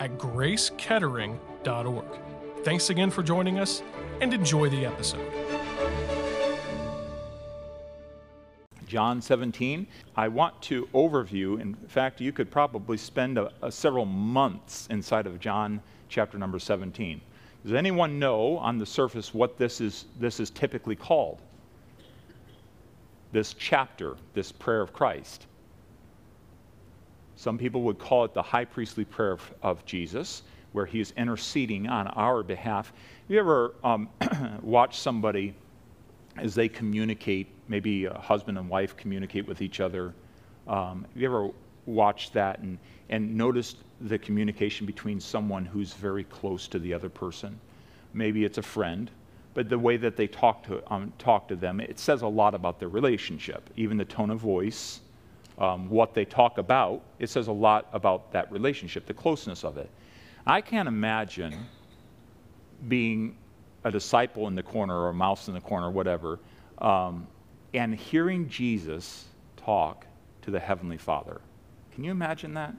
at gracekettering.org. Thanks again for joining us and enjoy the episode. John 17. I want to overview, in fact, you could probably spend a, a several months inside of John chapter number 17. Does anyone know on the surface what this is, this is typically called? This chapter, this prayer of Christ. Some people would call it the high priestly prayer of, of Jesus, where he is interceding on our behalf. Have you ever um, watched somebody as they communicate, maybe a husband and wife communicate with each other? Um, have you ever watched that and, and noticed the communication between someone who's very close to the other person? Maybe it's a friend, but the way that they talk to, um, talk to them, it says a lot about their relationship, even the tone of voice um, what they talk about, it says a lot about that relationship, the closeness of it. I can't imagine being a disciple in the corner or a mouse in the corner, or whatever, um, and hearing Jesus talk to the Heavenly Father. Can you imagine that?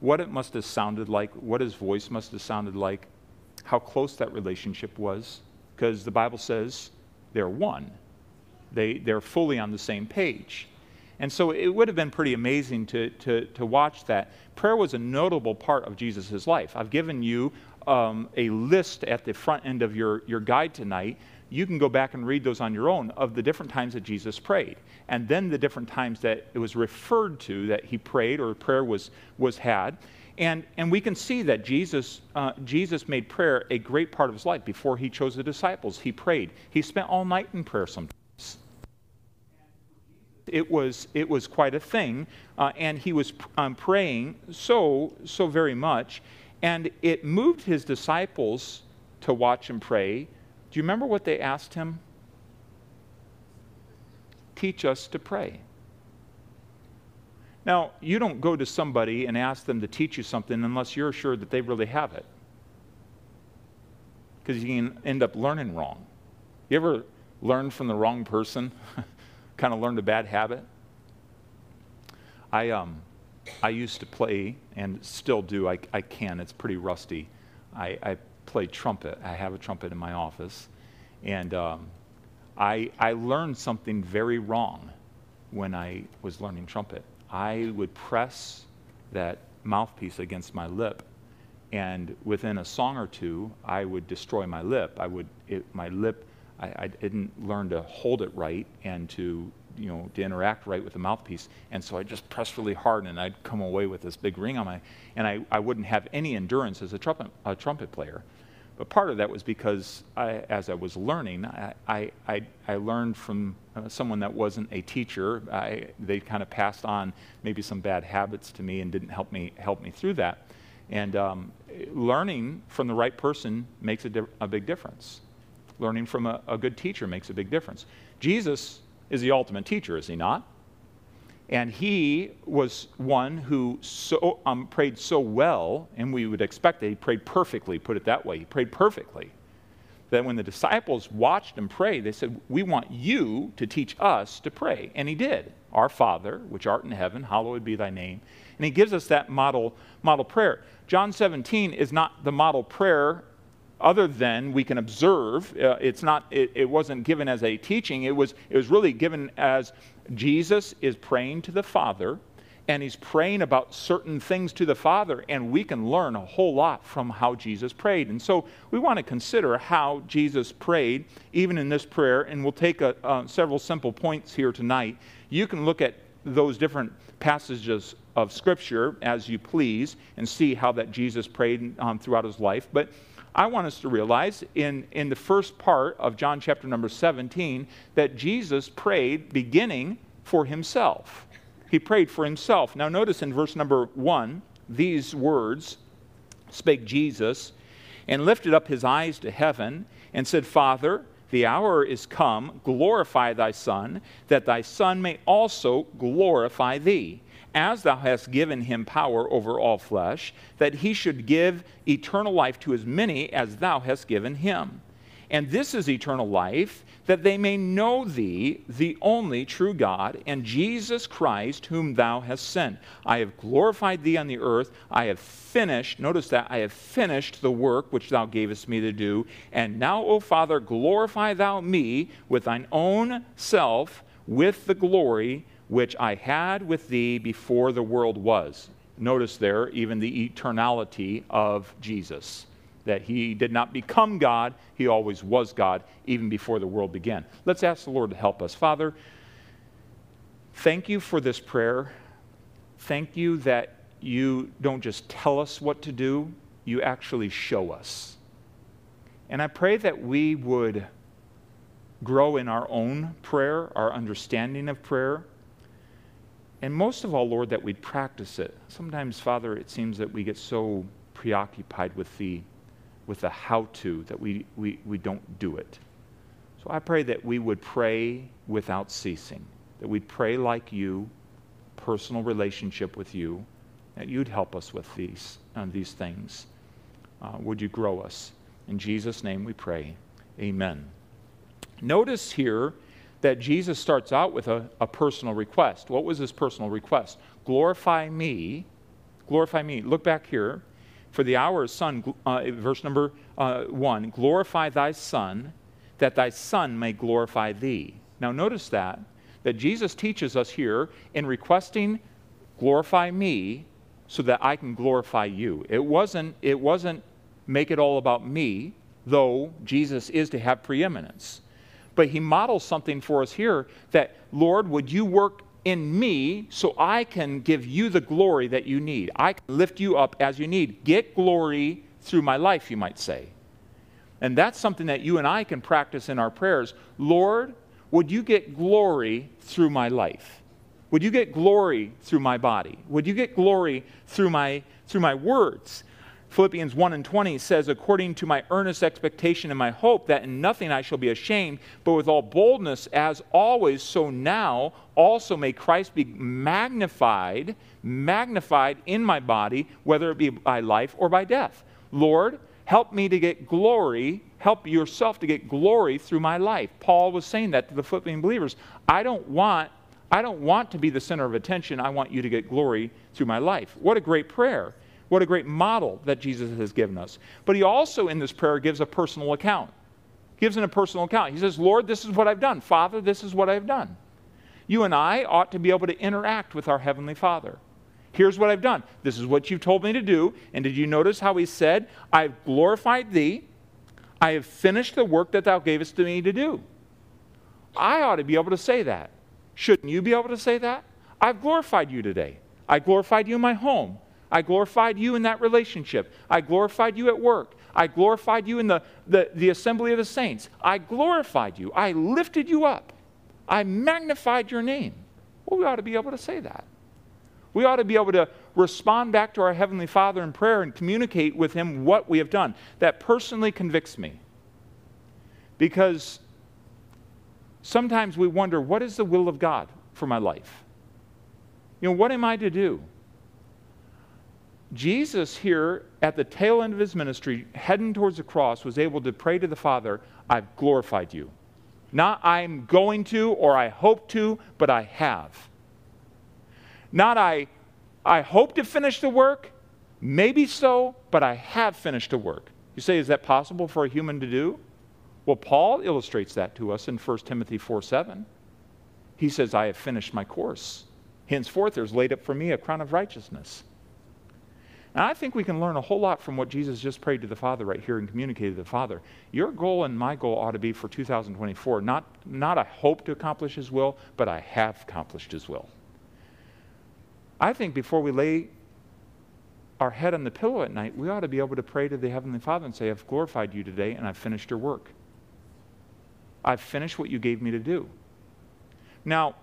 What it must have sounded like, what his voice must have sounded like, how close that relationship was, because the Bible says they're one. They, they're fully on the same page. And so it would have been pretty amazing to, to, to watch that. Prayer was a notable part of Jesus' life. I've given you um, a list at the front end of your, your guide tonight. You can go back and read those on your own of the different times that Jesus prayed. And then the different times that it was referred to that he prayed or prayer was, was had. And, and we can see that Jesus, uh, Jesus made prayer a great part of his life. Before he chose the disciples, he prayed. He spent all night in prayer sometimes it was, it was quite a thing. Uh, and he was um, praying so, so very much. And it moved his disciples to watch and pray. Do you remember what they asked him? Teach us to pray. Now, you don't go to somebody and ask them to teach you something unless you're sure that they really have it. Because you can end up learning wrong. You ever learn from the wrong person? kind of learned a bad habit. I, um, I used to play, and still do, I, I can, it's pretty rusty. I, I play trumpet. I have a trumpet in my office. And um, I, I learned something very wrong when I was learning trumpet. I would press that mouthpiece against my lip, and within a song or two, I would destroy my lip. I would, it, my lip I, I, didn't learn to hold it right and to you know to interact right with the mouthpiece. And so i just pressed really hard and i'd come away with this big ring on my and i, I wouldn't have any endurance as a trumpet, a trumpet player. But part of that was because I, as i was learning i, I, I learned from uh, someone that wasn't a teacher. I, they kind of passed on maybe some bad habits to me and didn't help me help me through that. And um, learning from the right person makes a, di- a big difference learning from a, a good teacher makes a big difference. Jesus is the ultimate teacher, is he not? And he was one who so, um, prayed so well, and we would expect that he prayed perfectly, put it that way. He prayed perfectly. That when the disciples watched him pray, they said, We want you to teach us to pray. And he did. Our Father, which art in heaven, hallowed be thy name. And he gives us that model, model prayer. John 17 is not the model prayer other than we can observe. Uh, it's not, it, it wasn't given as a teaching, it was, it was really given as Jesus is praying to the Father and he's praying about certain things to the Father, and we can learn a whole lot from how Jesus prayed. And so we want to consider how Jesus prayed, even in this prayer, and we'll take a, uh, several simple points here tonight. You can look at those different passages of Scripture as you please and see how that Jesus prayed um, throughout his life. But I want us to realize in, in the first part of John chapter number 17 that Jesus prayed beginning for himself. He prayed for himself. Now, notice in verse number one these words spake Jesus, and lifted up his eyes to heaven, and said, Father, the hour is come, glorify thy Son, that thy Son may also glorify thee, as thou hast given him power over all flesh, that he should give eternal life to as many as thou hast given him. And this is eternal life, that they may know thee, the only true God, and Jesus Christ, whom thou hast sent. I have glorified thee on the earth. I have finished, notice that, I have finished the work which thou gavest me to do. And now, O Father, glorify thou me with thine own self, with the glory which I had with thee before the world was. Notice there, even the eternality of Jesus that he did not become God, he always was God, even before the world began. Let's ask the Lord to help us. Father, thank you for this prayer. Thank you that you don't just tell us what to do, you actually show us. And I pray that we would grow in our own prayer, our understanding of prayer. And most of all, Lord, that we'd practice it. Sometimes, Father, it seems that we get so preoccupied with the with the how to, that we, we, we don't do it. So I pray that we would pray without ceasing, that we'd pray like you, personal relationship with you, that you'd help us with these, uh, these things. Uh, would you grow us? In Jesus' name we pray. Amen. Notice here that Jesus starts out with a, a personal request. What was his personal request? Glorify me. Glorify me. Look back here for the hour is son, uh, verse number uh, one, glorify thy son, that thy son may glorify thee. Now notice that, that Jesus teaches us here in requesting, glorify me, so that I can glorify you. It wasn't, it wasn't make it all about me, though Jesus is to have preeminence. But he models something for us here that, Lord, would you work in me so I can give you the glory that you need. I can lift you up as you need. Get glory through my life, you might say. And that's something that you and I can practice in our prayers. Lord, would you get glory through my life? Would you get glory through my body? Would you get glory through my, through my words? Philippians 1 and 20 says, According to my earnest expectation and my hope, that in nothing I shall be ashamed, but with all boldness, as always, so now also may Christ be magnified, magnified in my body, whether it be by life or by death. Lord, help me to get glory, help yourself to get glory through my life. Paul was saying that to the Philippian believers. I don't want I don't want to be the center of attention. I want you to get glory through my life. What a great prayer. What a great model that Jesus has given us. But he also, in this prayer, gives a personal account. Gives in a personal account. He says, Lord, this is what I've done. Father, this is what I've done. You and I ought to be able to interact with our Heavenly Father. Here's what I've done. This is what you've told me to do. And did you notice how he said, I've glorified thee. I have finished the work that thou gavest to me to do. I ought to be able to say that. Shouldn't you be able to say that? I've glorified you today. I glorified you in my home. I glorified you in that relationship. I glorified you at work. I glorified you in the, the, the assembly of the saints. I glorified you. I lifted you up. I magnified your name. Well, we ought to be able to say that. We ought to be able to respond back to our Heavenly Father in prayer and communicate with Him what we have done. That personally convicts me. Because sometimes we wonder what is the will of God for my life? You know, what am I to do? Jesus, here at the tail end of his ministry, heading towards the cross, was able to pray to the Father, I've glorified you. Not I'm going to or I hope to, but I have. Not I, I hope to finish the work, maybe so, but I have finished the work. You say, is that possible for a human to do? Well, Paul illustrates that to us in 1 Timothy 4 7. He says, I have finished my course. Henceforth, there's laid up for me a crown of righteousness and I think we can learn a whole lot from what Jesus just prayed to the Father right here and communicated to the Father. Your goal and my goal ought to be for 2024, not, not I hope to accomplish His will, but I have accomplished His will. I think before we lay our head on the pillow at night, we ought to be able to pray to the Heavenly Father and say, I've glorified you today and I've finished your work. I've finished what you gave me to do. Now,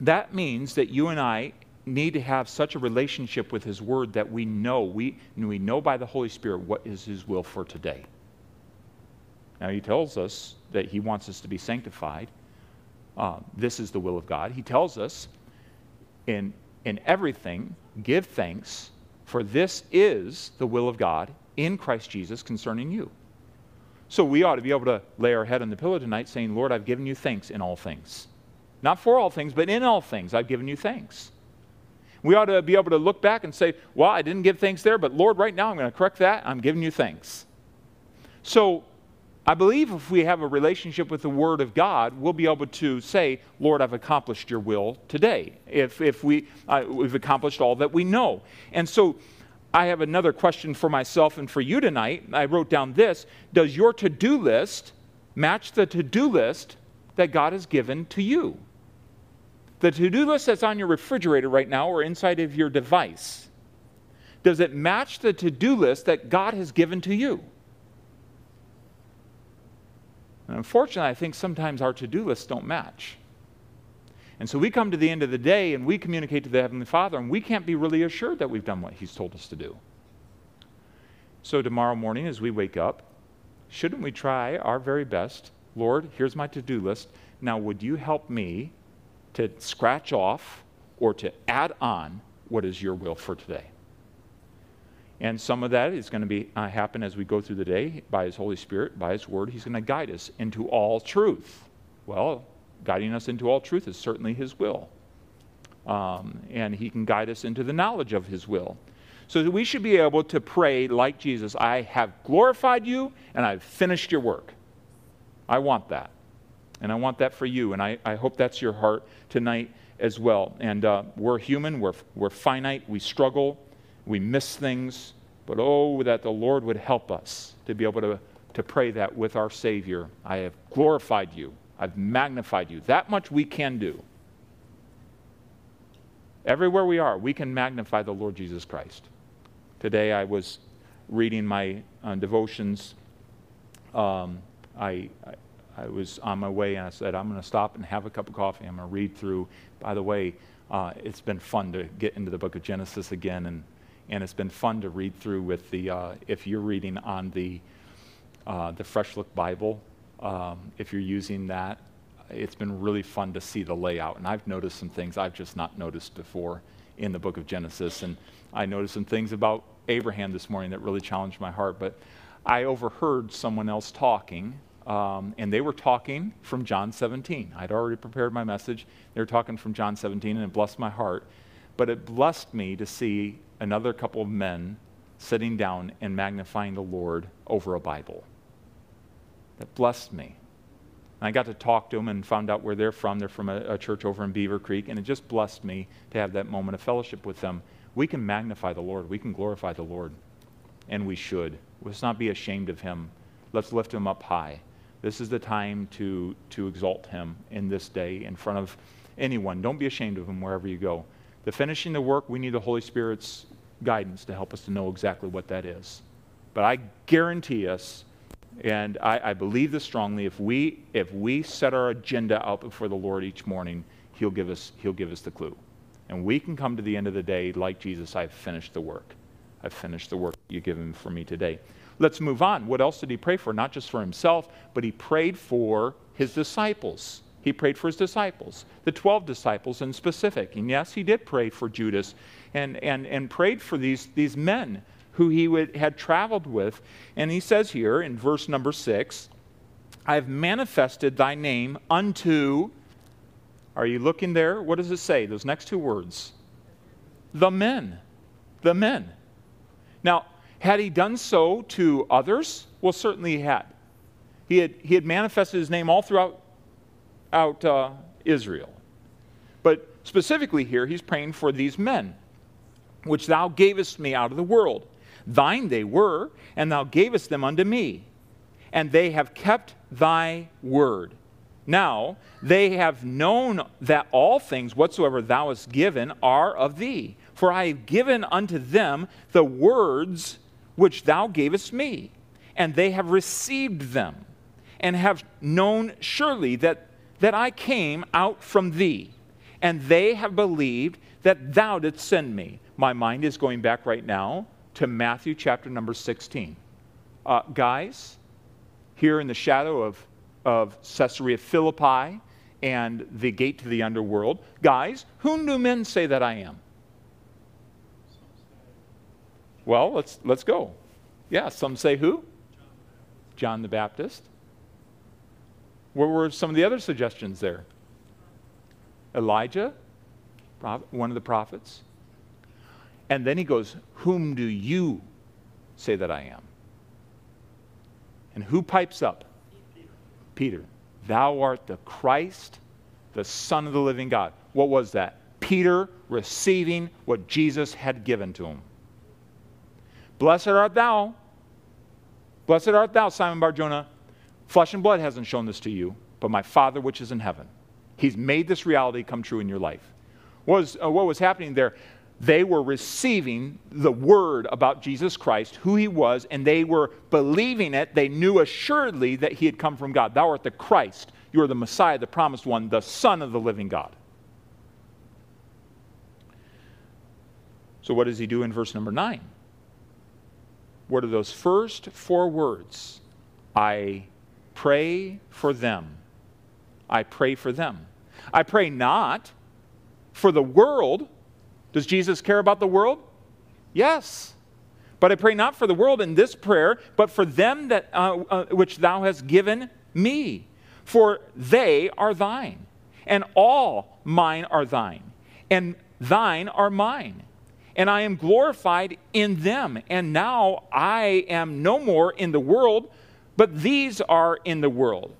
that means that you and I need to have such a relationship with His Word that we know, we, we know by the Holy Spirit what is His will for today. Now, He tells us that He wants us to be sanctified. Uh, this is the will of God. He tells us in, in everything, give thanks, for this is the will of God in Christ Jesus concerning you. So we ought to be able to lay our head on the pillow tonight saying, Lord, I've given you thanks in all things. Not for all things, but in all things, I've given you thanks. We ought to be able to look back and say, Well, I didn't give thanks there, but Lord, right now I'm going to correct that. I'm giving you thanks. So I believe if we have a relationship with the Word of God, we'll be able to say, Lord, I've accomplished your will today. If, if we, uh, we've accomplished all that we know. And so I have another question for myself and for you tonight. I wrote down this Does your to do list match the to do list that God has given to you? The to do list that's on your refrigerator right now or inside of your device, does it match the to do list that God has given to you? And unfortunately, I think sometimes our to do lists don't match. And so we come to the end of the day and we communicate to the Heavenly Father, and we can't be really assured that we've done what He's told us to do. So tomorrow morning, as we wake up, shouldn't we try our very best? Lord, here's my to do list. Now, would you help me to scratch off or to add on what is your will for today. And some of that is going to be uh, happen as we go through the day by His Holy Spirit, by His Word. He's going to guide us into all truth. Well, guiding us into all truth is certainly His will. Um, and He can guide us into the knowledge of His will. So we should be able to pray like Jesus I have glorified you and I've finished your work. I want that. And I want that for you. And I, I hope that's your heart tonight as well. And uh, we're human, we're, we're finite, we struggle, we miss things. But oh, that the Lord would help us to be able to, to pray that with our Savior. I have glorified you, I've magnified you. That much we can do. Everywhere we are, we can magnify the Lord Jesus Christ. Today I was reading my uh, devotions. Um, I, I I was on my way and I said, I'm going to stop and have a cup of coffee. I'm going to read through. By the way, uh, it's been fun to get into the book of Genesis again, and, and it's been fun to read through with the, uh, if you're reading on the, uh, the Fresh Look Bible, um, if you're using that, it's been really fun to see the layout. And I've noticed some things I've just not noticed before in the book of Genesis. And I noticed some things about Abraham this morning that really challenged my heart. But I overheard someone else talking um, and they were talking from John 17. I'd already prepared my message. They were talking from John 17, and it blessed my heart. But it blessed me to see another couple of men sitting down and magnifying the Lord over a Bible. That blessed me. And I got to talk to them and found out where they're from. They're from a, a church over in Beavercreek, and it just blessed me to have that moment of fellowship with them. We can magnify the Lord, we can glorify the Lord, and we should. Let's not be ashamed of Him. Let's lift Him up high. This is the time to, to exalt him in this day in front of anyone. Don't be ashamed of him wherever you go. The finishing the work, we need the Holy Spirit's guidance to help us to know exactly what that is. But I guarantee us, and I, I believe this strongly, if we, if we set our agenda out before the Lord each morning, he'll give, us, he'll give us the clue. And we can come to the end of the day like Jesus, I've finished the work. I've finished the work you've given for me today. Let's move on. What else did he pray for? Not just for himself, but he prayed for his disciples. He prayed for his disciples, the 12 disciples in specific. And yes, he did pray for Judas and, and, and prayed for these, these men who he would, had traveled with. And he says here in verse number six, I have manifested thy name unto, are you looking there? What does it say? Those next two words. The men. The men. Now, had he done so to others? Well, certainly he had. He had, he had manifested his name all throughout out, uh, Israel. But specifically here, he's praying for these men, which thou gavest me out of the world. Thine they were, and thou gavest them unto me. And they have kept thy word. Now they have known that all things whatsoever thou hast given are of thee. For I have given unto them the words which thou gavest me, and they have received them, and have known surely that, that I came out from thee, and they have believed that thou didst send me. My mind is going back right now to Matthew chapter number 16. Uh, guys, here in the shadow of, of Caesarea Philippi and the gate to the underworld, guys, whom do men say that I am? Well, let's, let's go. Yeah, some say who? John the Baptist. What were some of the other suggestions there? Elijah, one of the prophets. And then he goes, Whom do you say that I am? And who pipes up? Peter. Peter. Thou art the Christ, the Son of the living God. What was that? Peter receiving what Jesus had given to him. Blessed art thou. Blessed art thou, Simon Barjona. Flesh and blood hasn't shown this to you, but my Father which is in heaven. He's made this reality come true in your life. What was, uh, what was happening there? They were receiving the word about Jesus Christ, who he was, and they were believing it. They knew assuredly that he had come from God. Thou art the Christ. You are the Messiah, the promised one, the Son of the living God. So, what does he do in verse number 9? What are those first four words? I pray for them. I pray for them. I pray not for the world. Does Jesus care about the world? Yes. But I pray not for the world in this prayer, but for them that, uh, uh, which thou hast given me. For they are thine, and all mine are thine, and thine are mine and I am glorified in them. And now I am no more in the world, but these are in the world.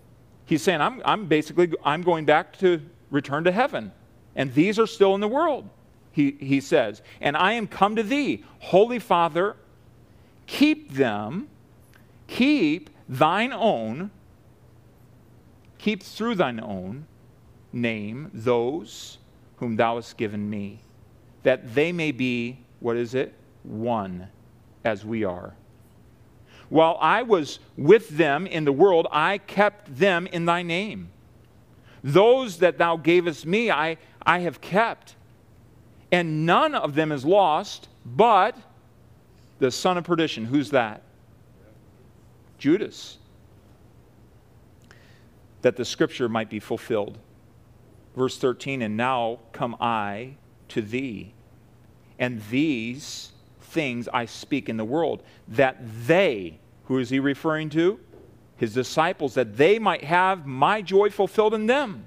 He's saying, I'm, I'm basically, I'm going back to return to heaven. And these are still in the world, he, he says. And I am come to thee, Holy Father, keep them, keep thine own, keep through thine own name those whom thou hast given me that they may be, what is it? One as we are. While I was with them in the world, I kept them in thy name. Those that thou gavest me, I, I have kept. And none of them is lost, but the son of perdition. Who's that? Judas. That the scripture might be fulfilled. Verse 13, and now come I to thee. And these things I speak in the world, that they, who is he referring to? His disciples, that they might have my joy fulfilled in them.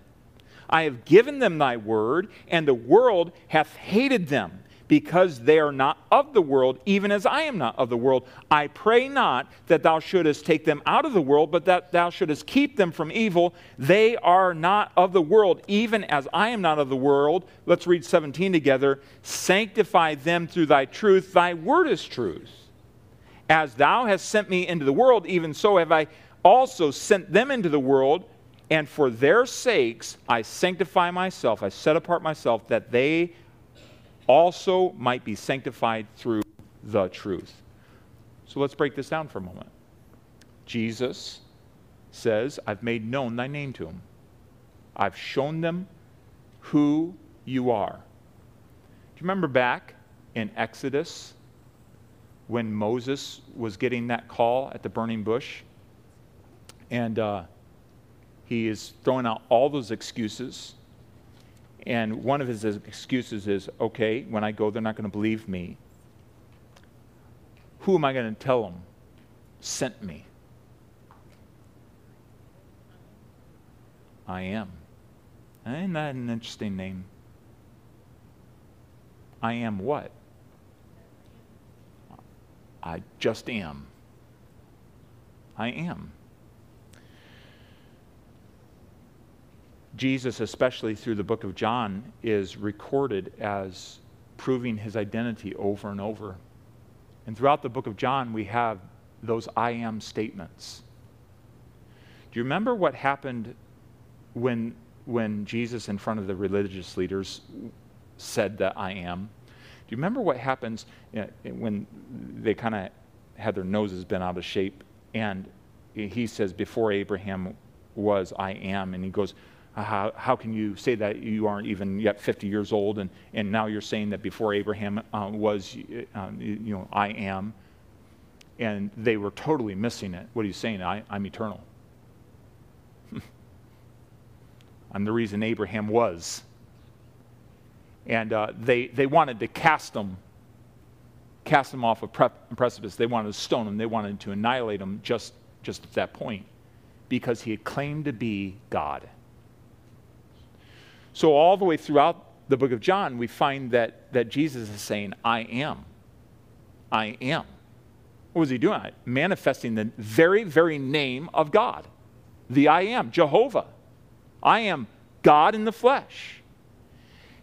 I have given them thy word, and the world hath hated them because they are not of the world, even as I am not of the world. I pray not that thou shouldest take them out of the world, but that thou shouldest keep them from evil. They are not of the world, even as I am not of the world. Let's read 17 together. Sanctify them through thy truth. Thy word is truth. As thou hast sent me into the world, even so have I also sent them into the world. And for their sakes I sanctify myself, I set apart myself, that they also might be sanctified through the truth. So let's break this down for a moment. Jesus says, I've made known thy name to them. I've shown them who you are. Do you remember back in Exodus when Moses was getting that call at the burning bush? And uh, he is throwing out all those excuses and one of his excuses is okay, when I go, they're not going to believe me. Who am I going to tell them sent me? I am. Isn't that an interesting name? I am what? I just am. I am. Jesus, especially through the book of John, is recorded as proving his identity over and over. And throughout the book of John, we have those I am statements. Do you remember what happened when, when Jesus, in front of the religious leaders, said that I am? Do you remember what happens eh, when they kind of had their noses bent out of shape? And he says, Before Abraham was, I am. And he goes, How, how can you say that you aren't even yet 50 years old and, and now you're saying that before Abraham uh, was, uh, you know, I am? And they were totally missing it. What are you saying? I, I'm eternal. I'm the reason Abraham was. And uh, they, they wanted to cast him, cast him off a pre- precipice. They wanted to stone him. They wanted to annihilate him just, just at that point because he had claimed to be God. So, all the way throughout the book of John, we find that, that Jesus is saying, I am. I am. What was he doing? Manifesting the very, very name of God, the I am, Jehovah. I am God in the flesh.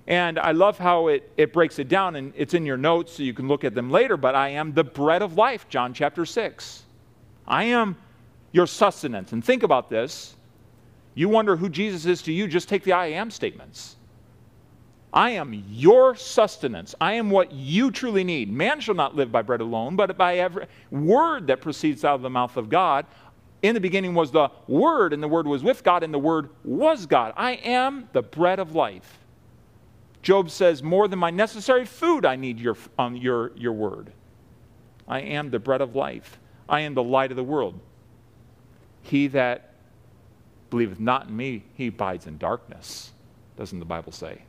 And I love how it, it breaks it down, and it's in your notes so you can look at them later. But I am the bread of life, John chapter 6. I am your sustenance. And think about this you wonder who Jesus is to you, just take the I am statements. I am your sustenance. I am what you truly need. Man shall not live by bread alone, but by every word that proceeds out of the mouth of God. In the beginning was the Word, and the Word was with God, and the Word was God. I am the bread of life. Job says, More than my necessary food, I need your, um, your, your word. I am the bread of life. I am the light of the world. He that believeth not in me, he abides in darkness, doesn't the Bible say?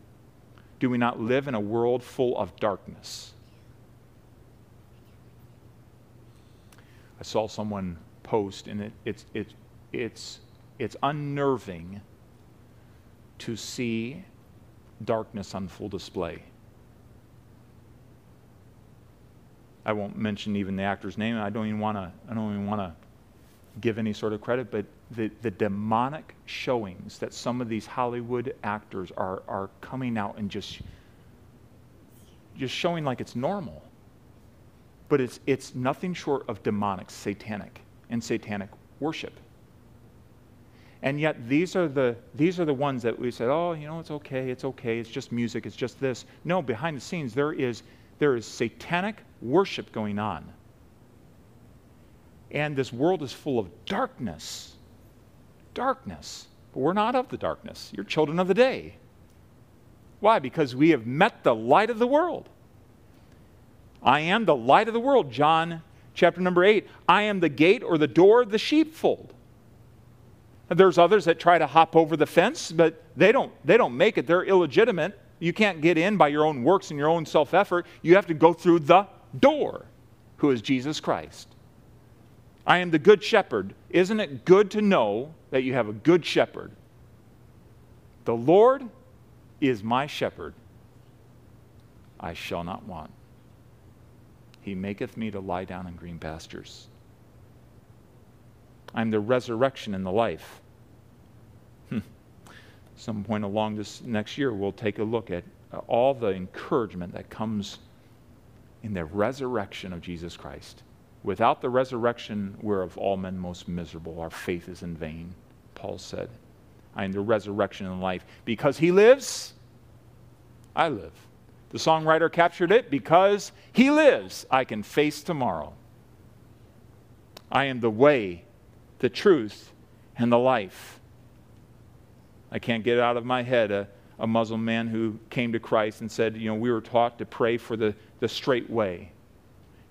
Do we not live in a world full of darkness? I saw someone post, and it, it's, it, it's, it's unnerving to see darkness on full display. I won't mention even the actor's name. I don't even want to. I don't even want to give any sort of credit, but the, the demonic showings that some of these Hollywood actors are, are coming out and just, just showing like it's normal. But it's, it's nothing short of demonic, satanic, and satanic worship. And yet these are the these are the ones that we said, oh, you know, it's okay, it's okay, it's just music, it's just this. No, behind the scenes there is there is satanic worship going on. And this world is full of darkness darkness. But we're not of the darkness. You're children of the day. Why? Because we have met the light of the world. I am the light of the world. John chapter number 8. I am the gate or the door of the sheepfold. There's others that try to hop over the fence, but they don't, they don't make it. They're illegitimate. You can't get in by your own works and your own self effort. You have to go through the door, who is Jesus Christ. I am the good shepherd. Isn't it good to know that you have a good shepherd? The Lord is my shepherd. I shall not want. He maketh me to lie down in green pastures. I'm the resurrection and the life. Hmm. Some point along this next year, we'll take a look at all the encouragement that comes in the resurrection of Jesus Christ. Without the resurrection, we're of all men most miserable. Our faith is in vain, Paul said. I am the resurrection and life. Because he lives, I live. The songwriter captured it because he lives, I can face tomorrow. I am the way, the truth, and the life. I can't get it out of my head a, a Muslim man who came to Christ and said, You know, we were taught to pray for the, the straight way.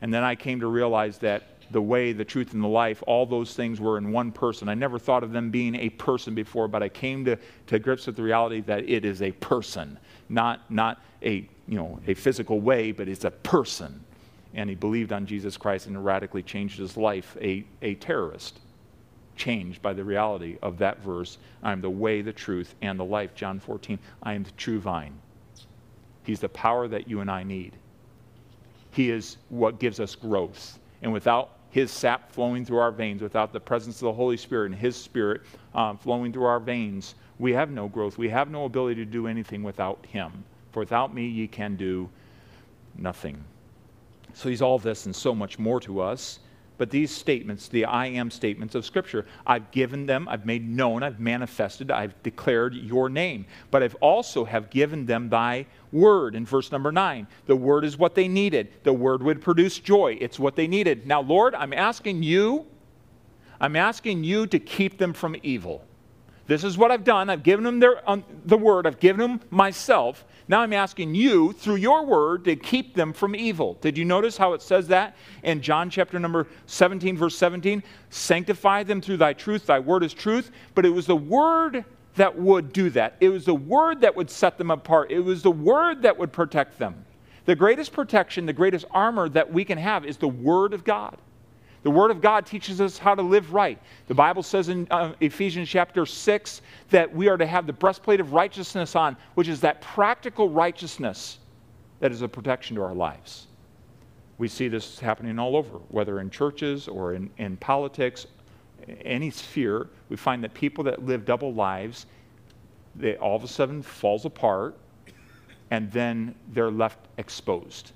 And then I came to realize that the way, the truth, and the life, all those things were in one person. I never thought of them being a person before, but I came to, to grips with the reality that it is a person, not, not a, you know, a physical way, but it's a person. And he believed on Jesus Christ and radically changed his life, a, a terrorist changed by the reality of that verse. I am the way, the truth, and the life. John 14. I am the true vine. He's the power that you and I need. He is what gives us growth. And without His sap flowing through our veins, without the presence of the Holy Spirit and His Spirit um, flowing through our veins, we have no growth. We have no ability to do anything without Him. For without me, ye can do nothing. So He's all this and so much more to us. But these statements, the I am statements of Scripture, I've given them, I've made known, I've manifested, I've declared your name. But I've also have given them thy word in verse number nine. The word is what they needed. The word would produce joy. It's what they needed. Now, Lord, I'm asking you, I'm asking you to keep them from evil. This is what I've done. I've given them their, um, the word, I've given them myself. Now I'm asking you, through your word, to keep them from evil. Did you notice how it says that in John chapter number 17, verse 17? Sanctify them through thy truth, thy word is truth. But it was the word that would do that. It was the word that would set them apart. It was the word that would protect them. The greatest protection, the greatest armor that we can have is the word of God. The Word of God teaches us how to live right. The Bible says in uh, Ephesians chapter 6 that we are to have the breastplate of righteousness on, which is that practical righteousness that is a protection to our lives. We see this happening all over, whether in churches or in, in politics, any sphere. We find that people that live double lives, they all of a sudden falls apart, and then they're left exposed.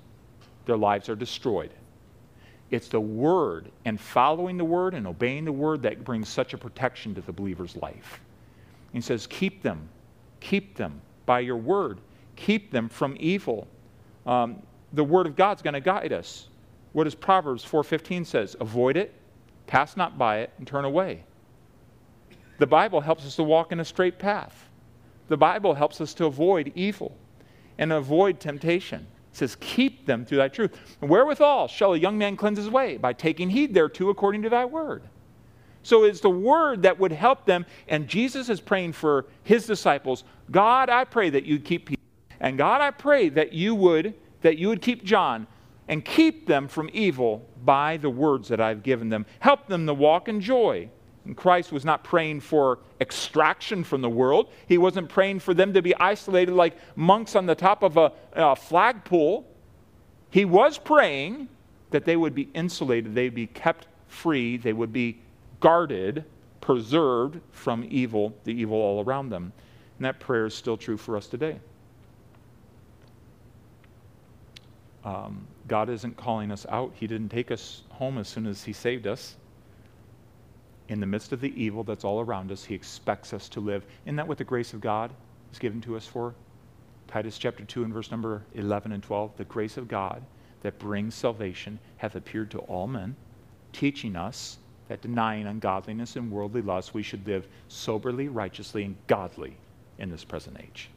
Their lives are destroyed. It's the word and following the word and obeying the word that brings such a protection to the believer's life. He says, Keep them, keep them by your word, keep them from evil. Um, the word of God's going to guide us. What does Proverbs 4:15 says? Avoid it, pass not by it, and turn away. The Bible helps us to walk in a straight path. The Bible helps us to avoid evil and avoid temptation says, Keep them through thy truth. And wherewithal shall a young man cleanse his way? By taking heed thereto according to thy word. So it's the word that would help them. And Jesus is praying for his disciples. God, I pray that you'd keep Peter. And God, I pray that you would, that you would keep John and keep them from evil by the words that I've given them. Help them to walk in joy and Christ was not praying for extraction from the world. He wasn't praying for them to be isolated like monks on the top of a, a flagpole. He was praying that they would be insulated, they'd be kept free, they would be guarded, preserved from evil, the evil all around them. And that prayer is still true for us today. Um, God isn't calling us out. He didn't take us home as soon as He saved us in the midst of the evil that's all around us, He expects us to live. Isn't that what the grace of God is given to us for? Titus chapter 2 and verse number 11 and 12. The grace of God that brings salvation hath appeared to all men, teaching us that denying ungodliness and worldly lust, we should live soberly, righteously, and godly in this present age.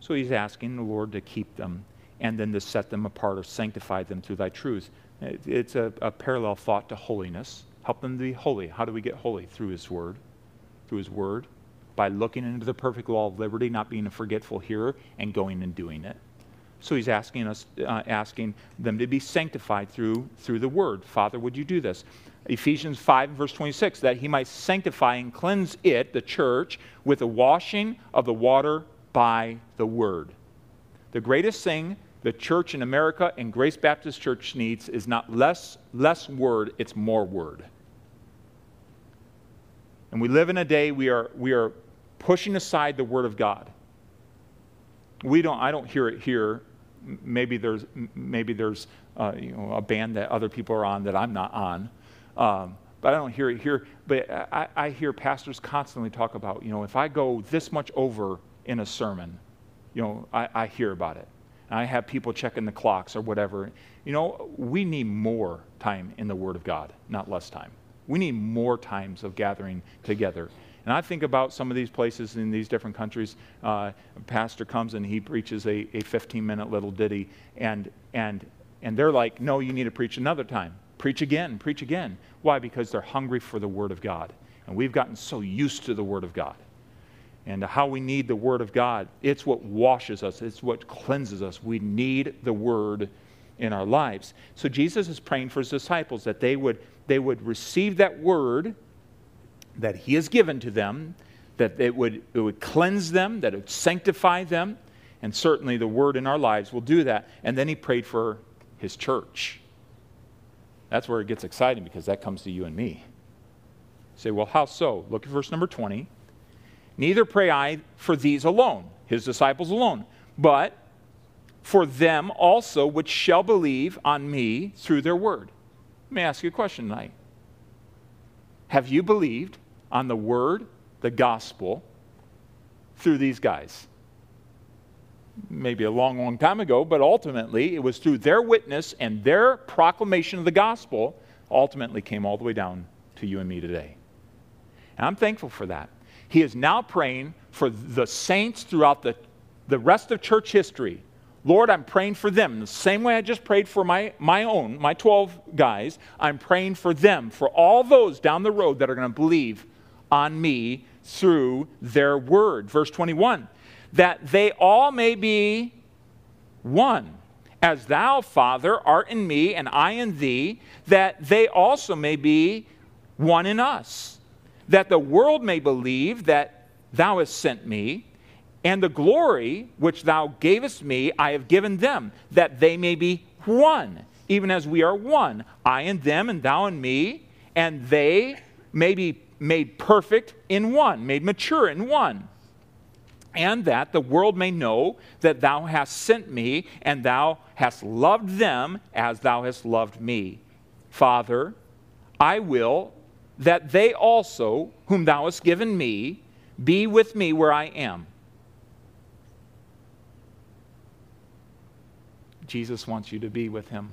So he's asking the Lord to keep them and then to set them apart or sanctify them through thy truth. It's a, a parallel thought to holiness. Help them to be holy. How do we get holy? Through His Word. Through His Word. By looking into the perfect law of liberty, not being a forgetful hearer, and going and doing it. So he's asking us, uh, asking them to be sanctified through, through the word. Father, would you do this? Ephesians 5, verse 26, that he might sanctify and cleanse it, the church, with the washing of the water by the word. The greatest thing the church in America and Grace Baptist Church needs is not less, less word, it's more word. And we live in a day we are, we are pushing aside the Word of God. We don't, I don't hear it here. Maybe there's, maybe there's uh, you know, a band that other people are on that I'm not on. Um, but I don't hear it here. But I, I hear pastors constantly talk about, you know, if I go this much over in a sermon, you know, I, I hear about it. I have people checking the clocks or whatever. You know, we need more time in the Word of God, not less time. We need more times of gathering together. And I think about some of these places in these different countries. Uh, a pastor comes and he preaches a, a 15 minute little ditty, and, and, and they're like, no, you need to preach another time. Preach again, preach again. Why? Because they're hungry for the Word of God. And we've gotten so used to the Word of God and how we need the Word of God. It's what washes us, it's what cleanses us. We need the Word in our lives. So Jesus is praying for his disciples that they would they would receive that word that he has given to them, that it would, it would cleanse them, that it would sanctify them, and certainly the word in our lives will do that. And then he prayed for his church. That's where it gets exciting because that comes to you and me. You say, well, how so? Look at verse number 20. Neither pray I for these alone, his disciples alone, but for them also which shall believe on me through their word. Let me ask you a question tonight. Have you believed on the word, the gospel, through these guys? Maybe a long, long time ago, but ultimately it was through their witness and their proclamation of the gospel, ultimately came all the way down to you and me today. And I'm thankful for that. He is now praying for the saints throughout the, the rest of church history. Lord, I'm praying for them. The same way I just prayed for my, my own, my 12 guys, I'm praying for them, for all those down the road that are going to believe on me through their word. Verse 21 that they all may be one. As thou, Father, art in me, and I in thee, that they also may be one in us, that the world may believe that thou hast sent me, and the glory which thou gavest me, I have given them, that they may be one, even as we are one, I and them, and thou and me, and they may be made perfect in one, made mature in one. And that the world may know that thou hast sent me, and thou hast loved them as thou hast loved me. Father, I will that they also, whom thou hast given me, be with me where I am. Jesus wants you to be with him.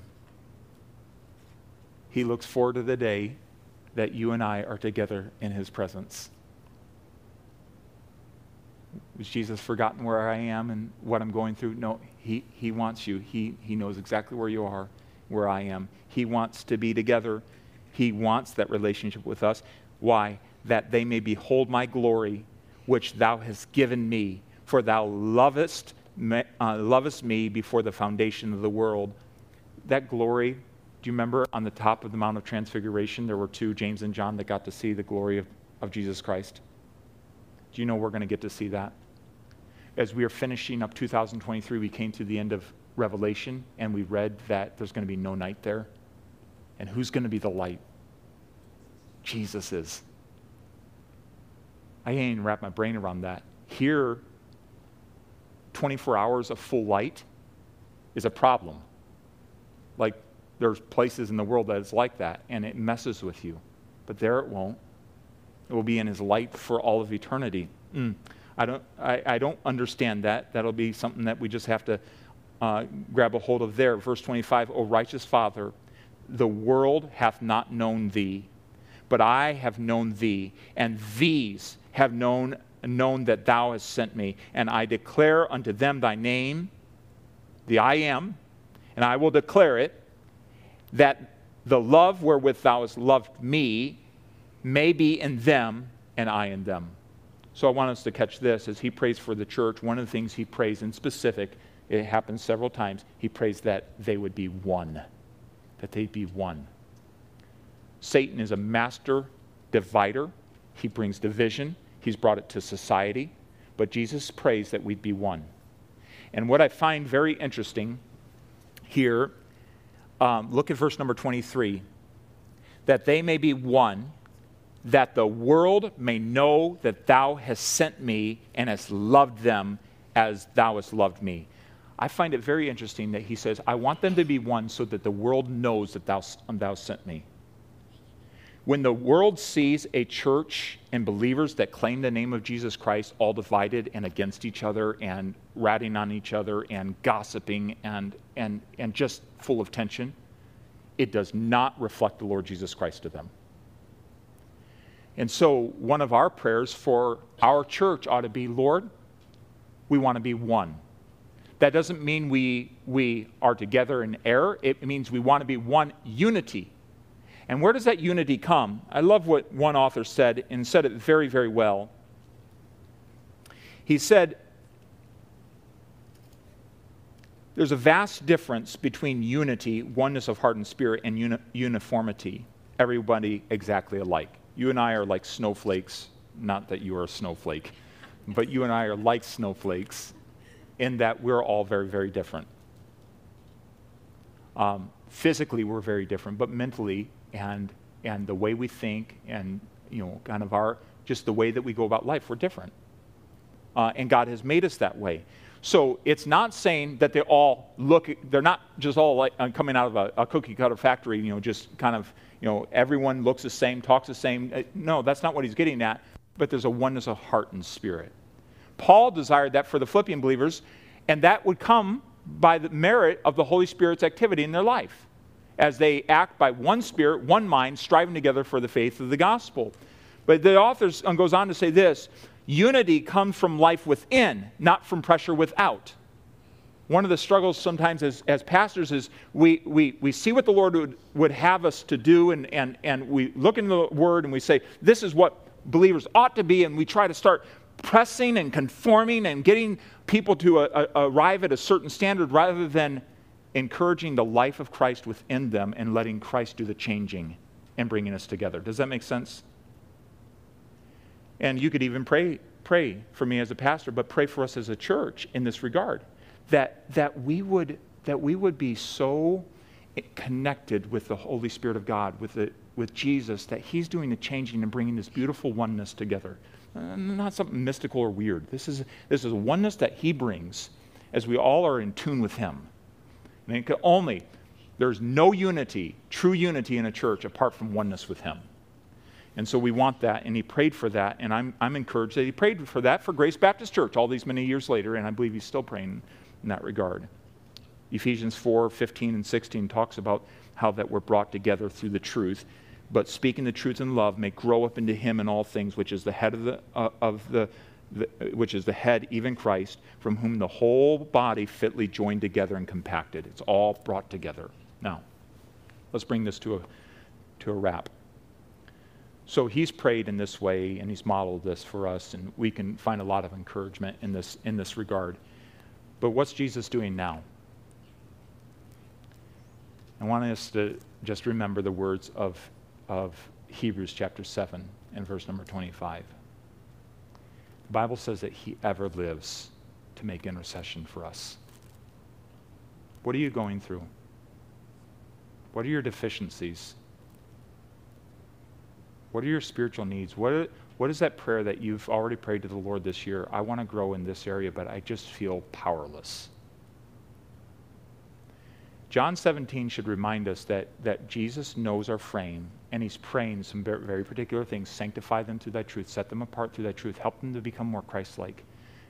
He looks forward to the day that you and I are together in his presence. Was Jesus forgotten where I am and what I'm going through? No, he, he wants you. He, he knows exactly where you are, where I am. He wants to be together. He wants that relationship with us. Why? That they may behold my glory, which thou hast given me. For thou lovest, uh, lovest me before the foundation of the world. That glory, do you remember on the top of the Mount of Transfiguration, there were two, James and John, that got to see the glory of, of Jesus Christ? Do you know we're going to get to see that? As we are finishing up 2023, we came to the end of Revelation and we read that there's going to be no night there. And who's going to be the light? Jesus is. I can't even wrap my brain around that. Here, 24 hours of full light is a problem. Like, there's places in the world that it's like that, and it messes with you. But there it won't. It will be in his light for all of eternity. Mm. I, don't, I, I, don't understand that. That'll be something that we just have to uh, grab a hold of there. Verse 25 O righteous Father, the world hath not known thee, but I have known thee, and these have known, known that thou hast sent me. And I declare unto them thy name, the I am, and I will declare it, that the love wherewith thou hast loved me may be in them and I in them. So I want us to catch this as he prays for the church. One of the things he prays in specific, it happens several times, he prays that they would be one. That they'd be one. Satan is a master divider. He brings division. He's brought it to society. But Jesus prays that we'd be one. And what I find very interesting here, um, look at verse number 23 that they may be one that the world may know that thou hast sent me and hast loved them as thou hast loved me. I find it very interesting that he says, I want them to be one so that the world knows that thou, thou sent me. When the world sees a church and believers that claim the name of Jesus Christ all divided and against each other and ratting on each other and gossiping and, and, and just full of tension, it does not reflect the Lord Jesus Christ to them. And so, one of our prayers for our church ought to be Lord, we want to be one. That doesn't mean we, we are together in error, it means we want to be one unity. And where does that unity come? I love what one author said and said it very, very well. He said, There's a vast difference between unity, oneness of heart and spirit, and uni- uniformity. Everybody exactly alike. You and I are like snowflakes. Not that you are a snowflake, but you and I are like snowflakes in that we're all very, very different. Um, physically, we're very different, but mentally and, and the way we think and, you know, kind of our, just the way that we go about life, we're different. Uh, and God has made us that way. So it's not saying that they all look, they're not just all like, uh, coming out of a, a cookie cutter factory, you know, just kind of you know, everyone looks the same, talks the same. Uh, no, that's not what he's getting at, but there's a oneness of heart and spirit. Paul desired that for the Philippian believers, and that would come by the merit of the Holy Spirit's activity in their life as they act by one spirit, one mind, striving together for the faith of the gospel. But the author goes on to say this unity comes from life within, not from pressure without. One of the struggles sometimes as, as pastors is we, we, we see what the Lord would, would have us to do, and, and, and we look into the Word and we say, This is what believers ought to be, and we try to start pressing and conforming and getting people to a, a, arrive at a certain standard rather than encouraging the life of Christ within them and letting Christ do the changing and bringing us together. Does that make sense? And you could even pray, pray for me as a pastor, but pray for us as a church in this regard. That, that, we, would, that we would be so connected with the Holy Spirit of God, with, the, with Jesus, that He's doing the changing and bringing this beautiful oneness together. Uh, not something mystical or weird. This is, this is oneness that He brings as we all are in tune with Him. Can only, there's no unity, true unity in a church apart from oneness with Him. And so we want that, and he prayed for that, and I'm, I'm encouraged that he prayed for that for Grace Baptist Church all these many years later, and I believe he's still praying in that regard. Ephesians 4 15 and 16 talks about how that we're brought together through the truth, but speaking the truth in love may grow up into him in all things, which is the head of the, uh, of the, which is the head, even Christ, from whom the whole body fitly joined together and compacted. It's all brought together. Now, let's bring this to a, to a wrap. So he's prayed in this way and he's modeled this for us, and we can find a lot of encouragement in this, in this regard. But what's Jesus doing now? I want us to just remember the words of, of Hebrews chapter 7 and verse number 25. The Bible says that he ever lives to make intercession for us. What are you going through? What are your deficiencies? What are your spiritual needs? What, what is that prayer that you've already prayed to the Lord this year? I want to grow in this area, but I just feel powerless. John 17 should remind us that, that Jesus knows our frame and he's praying some very, particular things. Sanctify them through thy truth, set them apart through thy truth, help them to become more Christ like.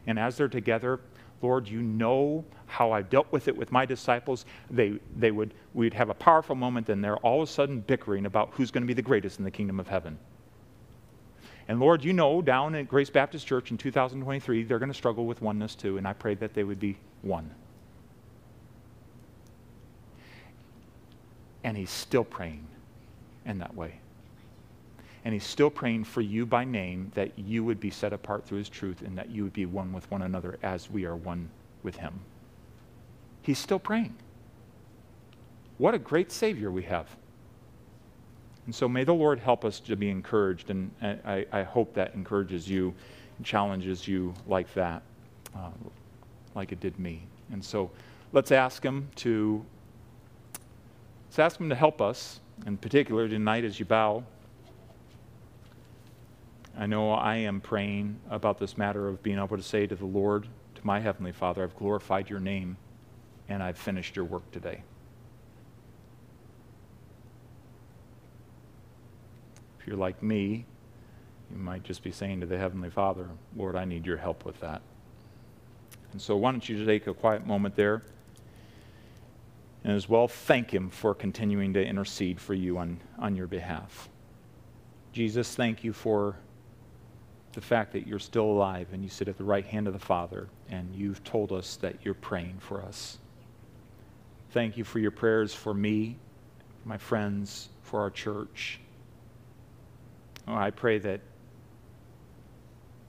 And as they're together, Lord, you know how I've dealt with it with my disciples. They, they would, we'd have a powerful moment, and they're all of a sudden bickering about who's going to be the greatest in the kingdom of heaven. And Lord, you know down at Grace Baptist Church in 2023, they're going to struggle with oneness too, and I pray that they would be one. And he's still praying in that way. And he's still praying for you by name that you would be set apart through his truth and that you would be one with one another as we are one with him. He's still praying. What a great Savior we have. And so may the Lord help us to be encouraged, and I, I hope that encourages you and challenges you like that, uh, like it did me. And so let's ask Him to let's ask Him to help us, in particular tonight as you bow. I know I am praying about this matter of being able to say to the Lord, to my Heavenly Father, I've glorified your name and I've finished your work today. If you're like me, you might just be saying to the Heavenly Father, Lord, I need your help with that. And so, why don't you take a quiet moment there and as well thank Him for continuing to intercede for you on, on your behalf. Jesus, thank you for the fact that you're still alive and you sit at the right hand of the Father and you've told us that you're praying for us. Thank you for your prayers for me, my friends, for our church. Oh, I pray that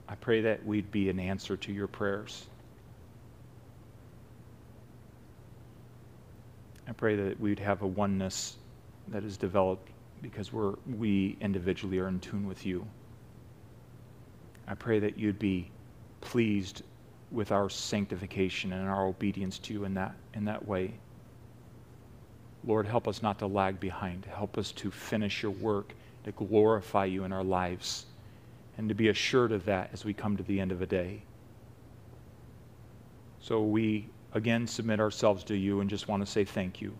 I pray that we'd be an answer to your prayers. I pray that we'd have a oneness that is developed because we're, we individually are in tune with you. I pray that you'd be pleased with our sanctification and our obedience to you in that, in that way. Lord, help us not to lag behind. Help us to finish your work, to glorify you in our lives, and to be assured of that as we come to the end of a day. So we again submit ourselves to you and just want to say thank you.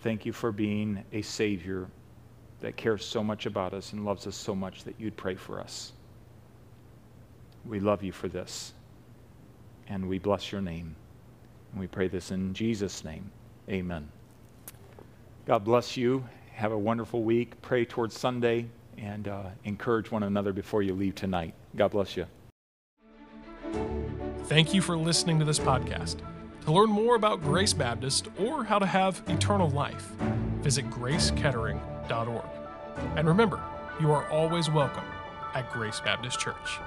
Thank you for being a Savior that cares so much about us and loves us so much that you'd pray for us. We love you for this. And we bless your name. And we pray this in Jesus' name. Amen. God bless you. Have a wonderful week. Pray towards Sunday. and uh, encourage one another before you leave tonight. God bless you. Thank you for listening to this podcast. To learn more about Grace Baptist or how to have eternal life, visit gracekettering.org. And remember, you are always welcome at Grace Baptist Church.